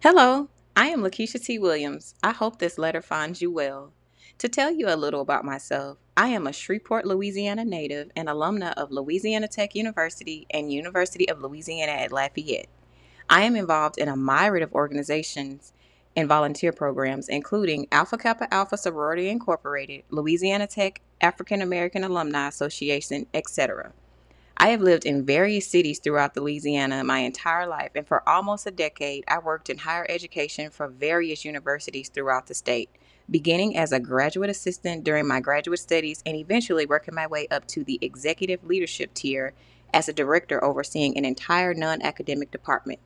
Hello, I am Lakeisha T. Williams. I hope this letter finds you well. To tell you a little about myself, I am a Shreveport, Louisiana native and alumna of Louisiana Tech University and University of Louisiana at Lafayette. I am involved in a myriad of organizations and volunteer programs, including Alpha Kappa Alpha Sorority Incorporated, Louisiana Tech African American Alumni Association, etc. I have lived in various cities throughout Louisiana my entire life, and for almost a decade, I worked in higher education for various universities throughout the state, beginning as a graduate assistant during my graduate studies and eventually working my way up to the executive leadership tier as a director overseeing an entire non academic department.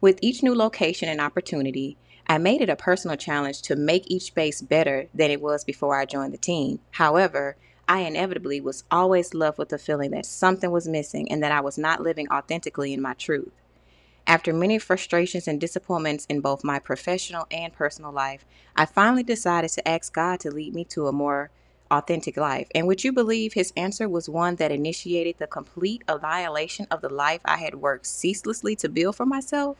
With each new location and opportunity, I made it a personal challenge to make each space better than it was before I joined the team. However, I inevitably was always left with the feeling that something was missing and that I was not living authentically in my truth. After many frustrations and disappointments in both my professional and personal life, I finally decided to ask God to lead me to a more authentic life. And would you believe his answer was one that initiated the complete annihilation of the life I had worked ceaselessly to build for myself?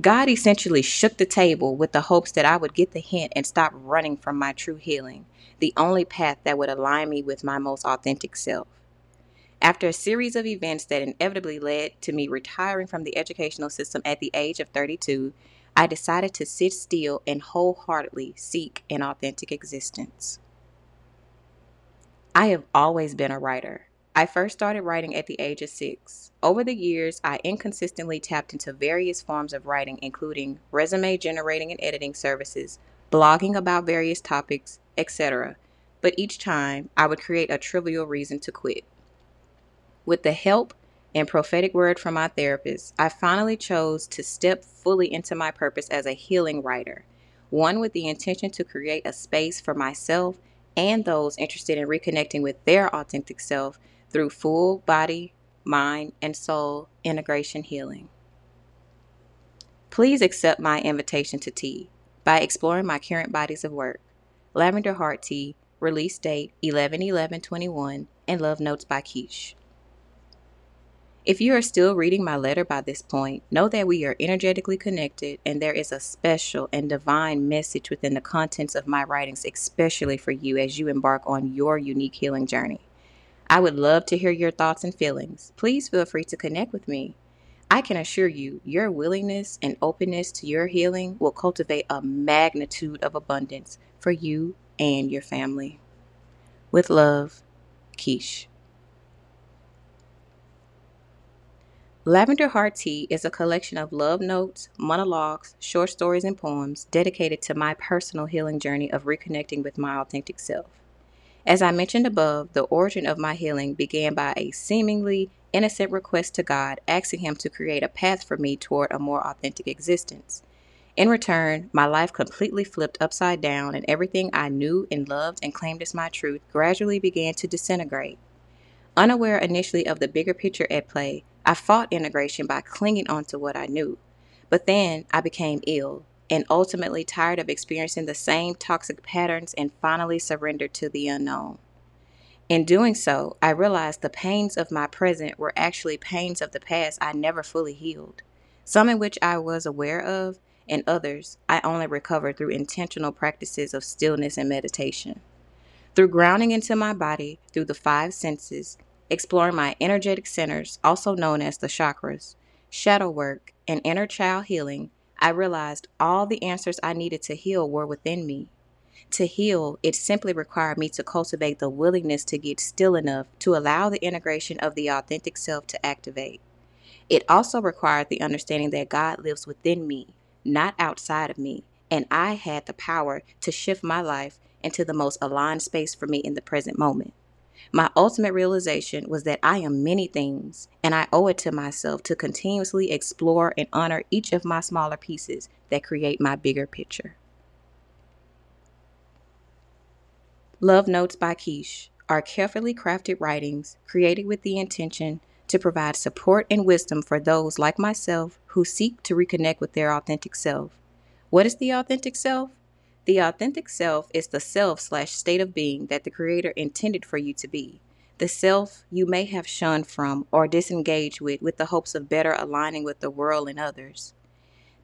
God essentially shook the table with the hopes that I would get the hint and stop running from my true healing, the only path that would align me with my most authentic self. After a series of events that inevitably led to me retiring from the educational system at the age of 32, I decided to sit still and wholeheartedly seek an authentic existence. I have always been a writer. I first started writing at the age of six. Over the years, I inconsistently tapped into various forms of writing, including resume generating and editing services, blogging about various topics, etc. But each time, I would create a trivial reason to quit. With the help and prophetic word from my therapist, I finally chose to step fully into my purpose as a healing writer, one with the intention to create a space for myself and those interested in reconnecting with their authentic self through full body, mind, and soul integration healing. Please accept my invitation to tea by exploring my current bodies of work Lavender Heart Tea, release date 11 11 21, and Love Notes by Keesh. If you are still reading my letter by this point, know that we are energetically connected and there is a special and divine message within the contents of my writings, especially for you as you embark on your unique healing journey. I would love to hear your thoughts and feelings. Please feel free to connect with me. I can assure you, your willingness and openness to your healing will cultivate a magnitude of abundance for you and your family. With love, Keesh. Lavender Heart Tea is a collection of love notes, monologues, short stories, and poems dedicated to my personal healing journey of reconnecting with my authentic self. As I mentioned above, the origin of my healing began by a seemingly innocent request to God, asking Him to create a path for me toward a more authentic existence. In return, my life completely flipped upside down, and everything I knew and loved and claimed as my truth gradually began to disintegrate. Unaware initially of the bigger picture at play, I fought integration by clinging on to what I knew. But then I became ill, and ultimately tired of experiencing the same toxic patterns and finally surrendered to the unknown. In doing so, I realized the pains of my present were actually pains of the past I never fully healed, some in which I was aware of, and others I only recovered through intentional practices of stillness and meditation. Through grounding into my body through the five senses, exploring my energetic centers, also known as the chakras, shadow work, and inner child healing, I realized all the answers I needed to heal were within me. To heal, it simply required me to cultivate the willingness to get still enough to allow the integration of the authentic self to activate. It also required the understanding that God lives within me, not outside of me, and I had the power to shift my life into the most aligned space for me in the present moment. My ultimate realization was that I am many things, and I owe it to myself to continuously explore and honor each of my smaller pieces that create my bigger picture. Love Notes by Keesh are carefully crafted writings created with the intention to provide support and wisdom for those like myself who seek to reconnect with their authentic self. What is the authentic self? The authentic self is the self slash state of being that the Creator intended for you to be. The self you may have shunned from or disengaged with with the hopes of better aligning with the world and others.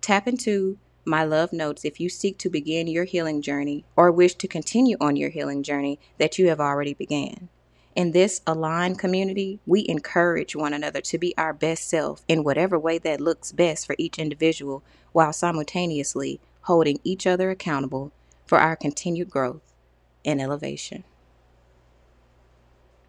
Tap into my love notes if you seek to begin your healing journey or wish to continue on your healing journey that you have already began. In this aligned community, we encourage one another to be our best self in whatever way that looks best for each individual while simultaneously holding each other accountable for our continued growth and elevation.